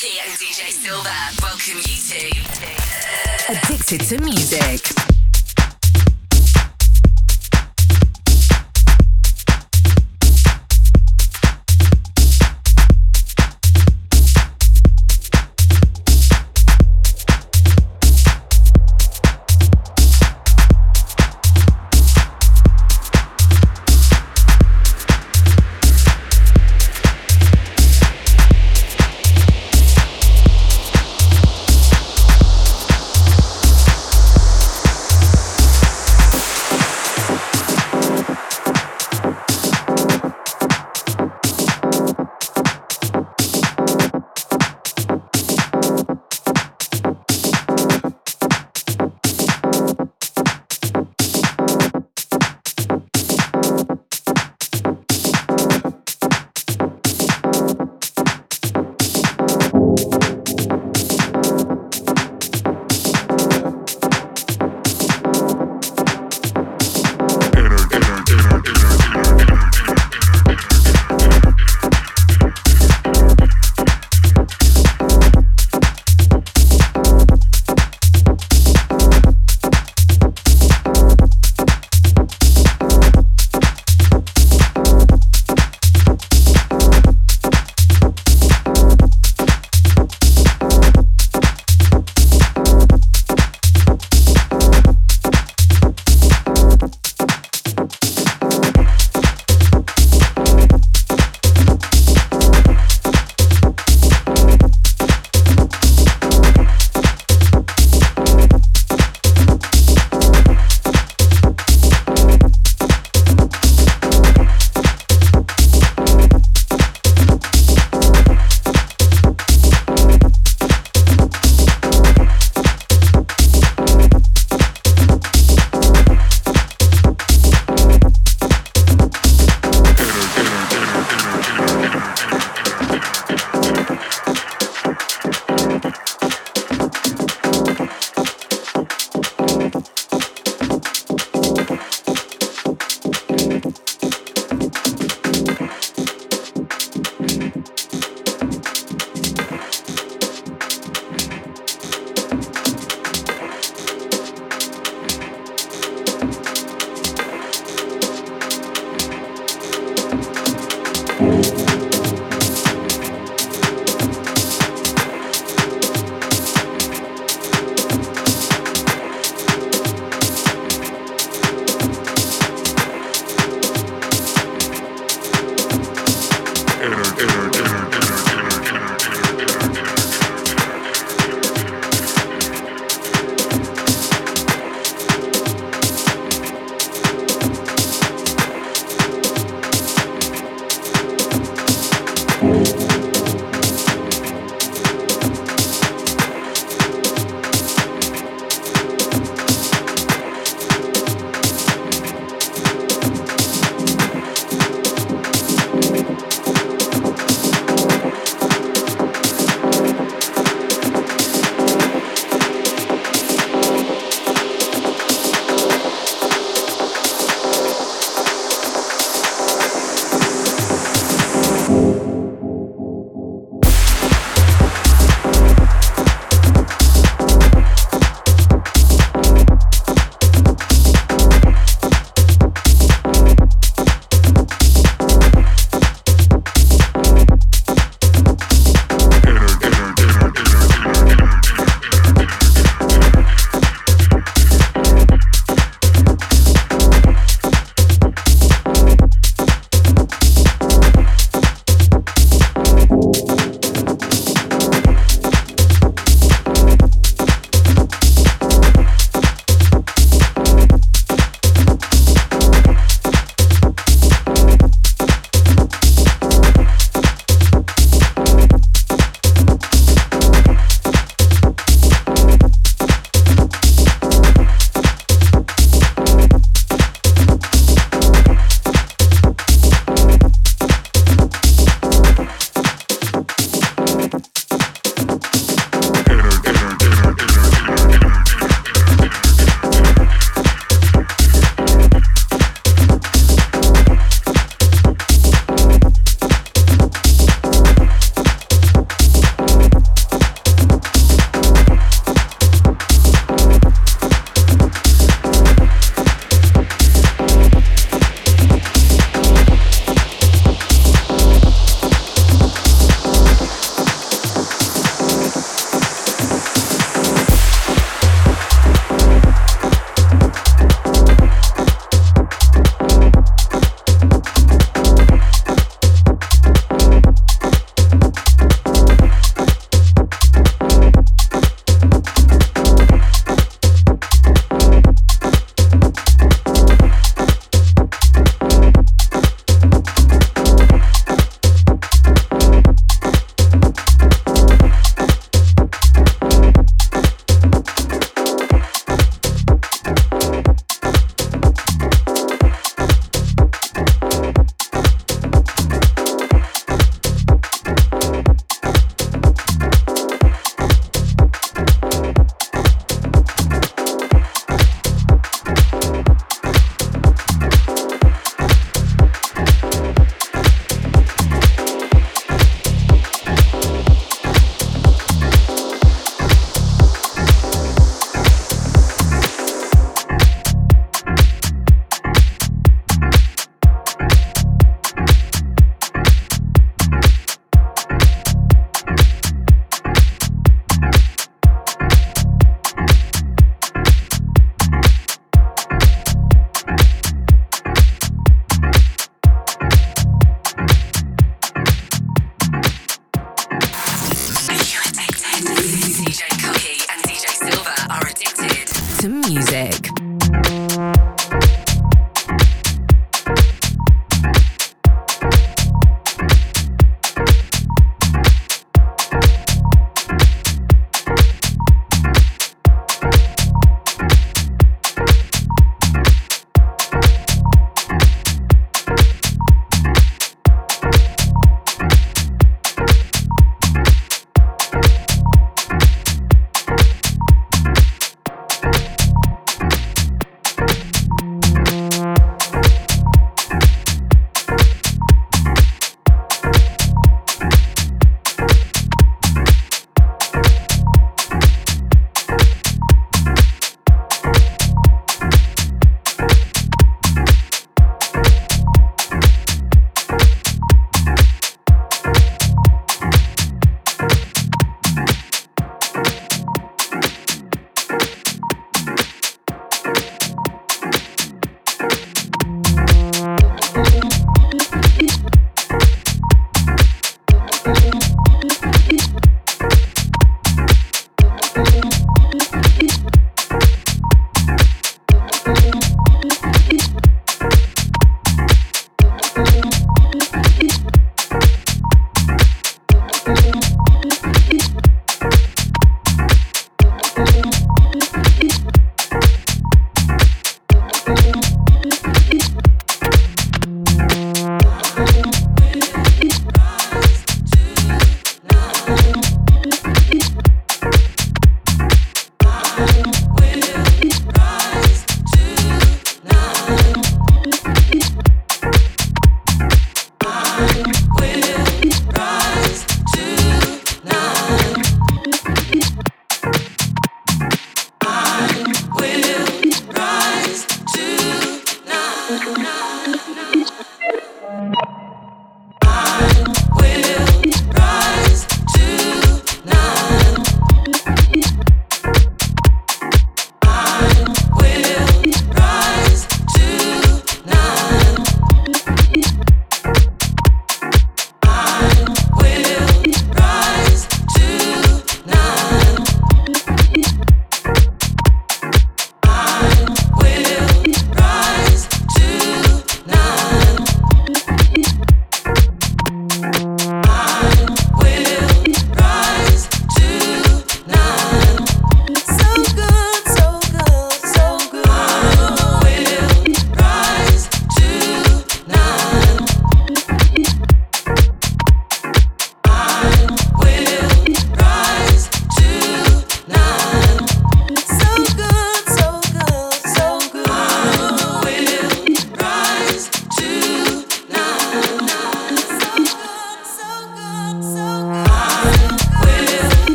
DJ Silver welcome you to Addicted to Music.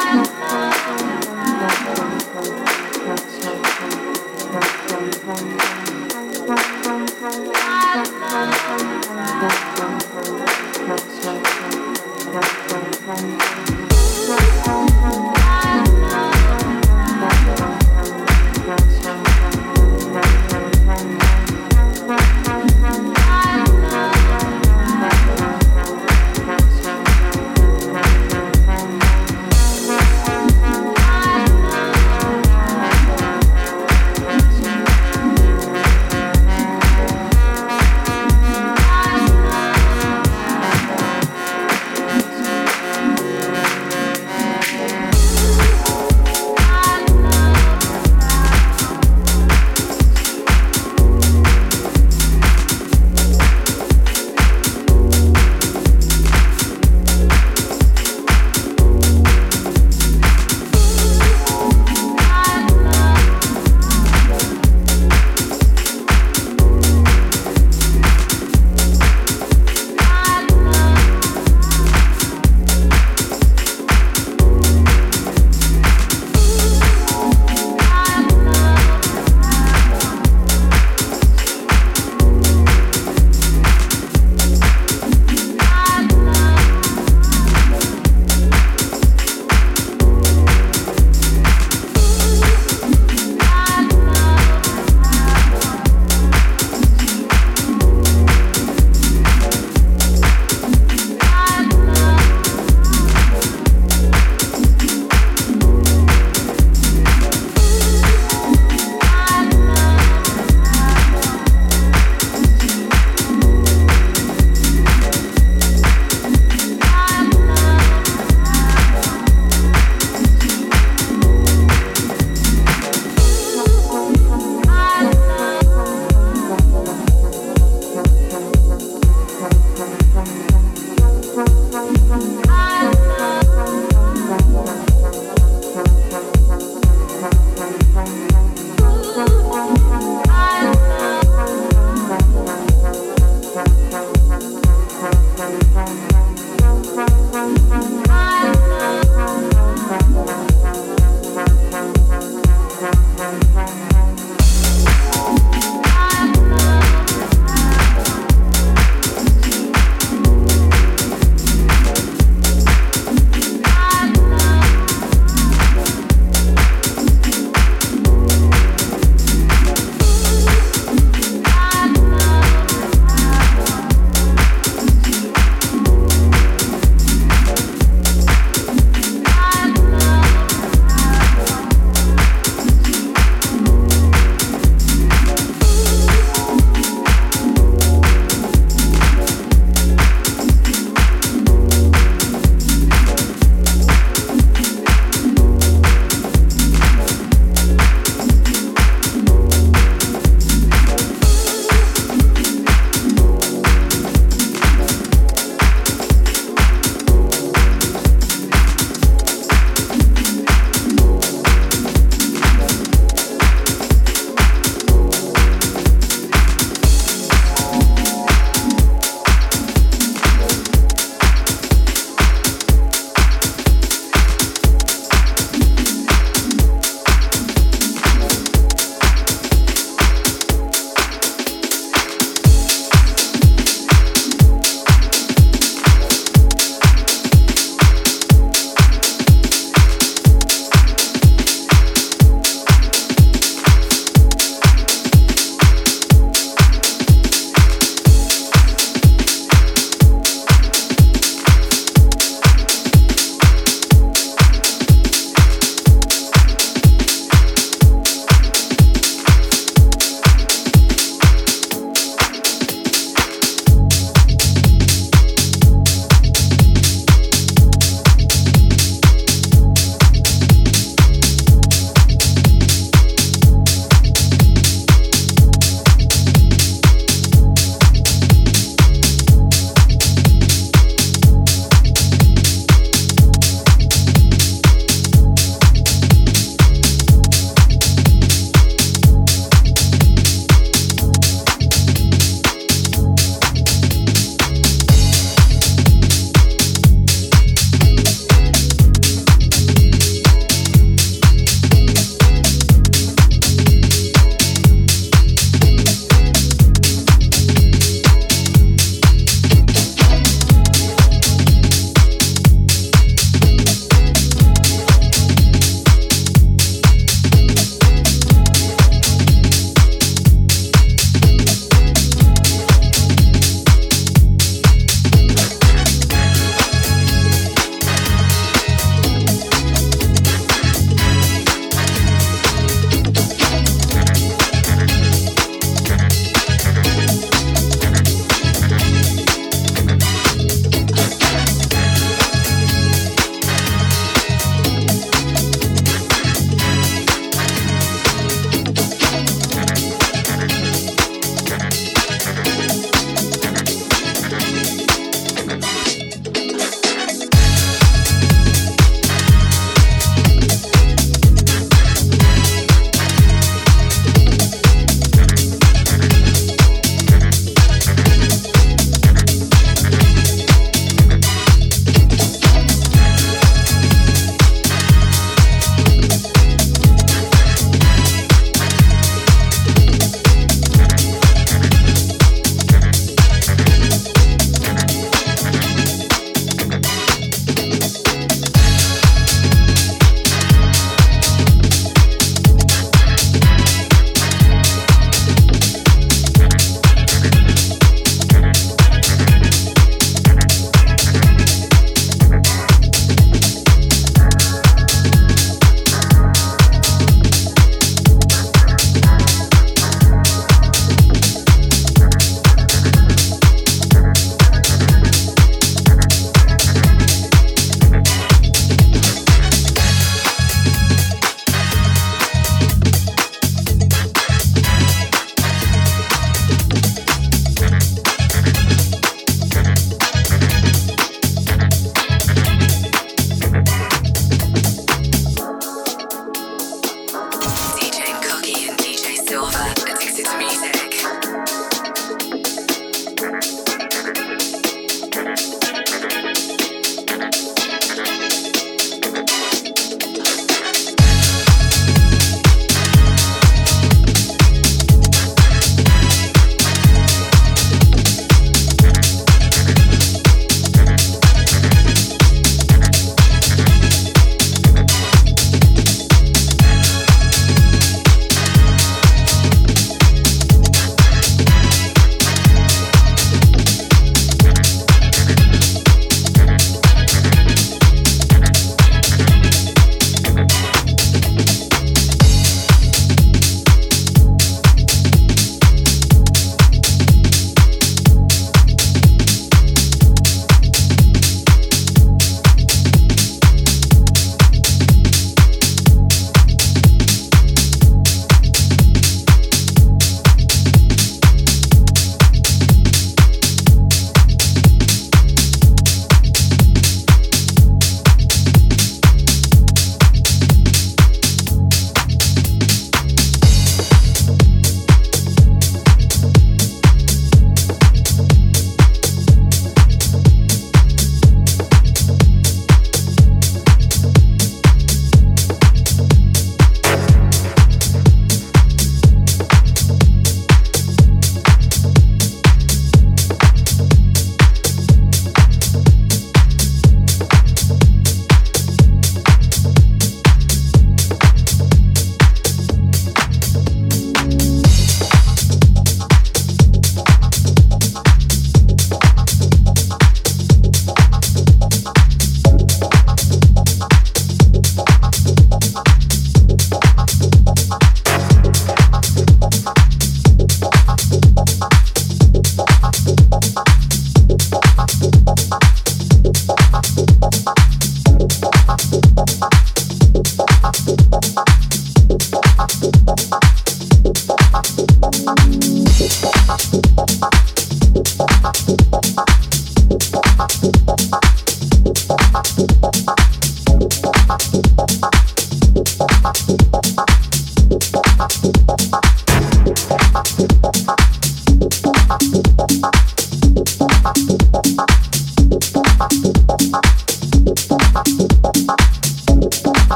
time.